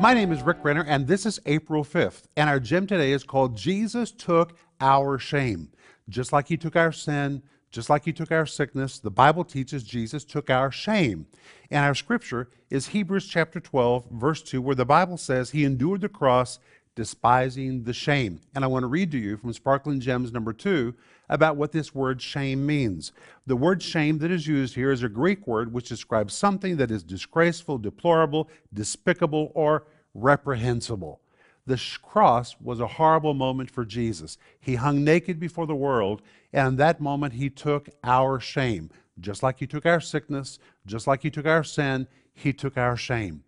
My name is Rick Renner, and this is April 5th. And our gem today is called Jesus Took Our Shame. Just like He took our sin, just like He took our sickness, the Bible teaches Jesus took our shame. And our scripture is Hebrews chapter 12, verse 2, where the Bible says He endured the cross, despising the shame. And I want to read to you from Sparkling Gems number 2 about what this word shame means. The word shame that is used here is a Greek word which describes something that is disgraceful, deplorable, despicable, or reprehensible. The cross was a horrible moment for Jesus. He hung naked before the world, and that moment he took our shame. Just like he took our sickness, just like he took our sin, he took our shame.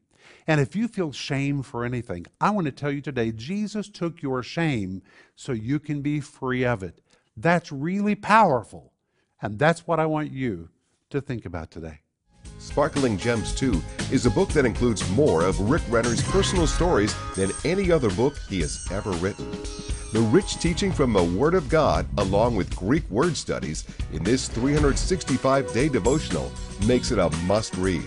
And if you feel shame for anything, I want to tell you today Jesus took your shame so you can be free of it. That's really powerful. And that's what I want you to think about today. Sparkling Gems 2 is a book that includes more of Rick Renner's personal stories than any other book he has ever written. The rich teaching from the Word of God, along with Greek word studies, in this 365 day devotional makes it a must read.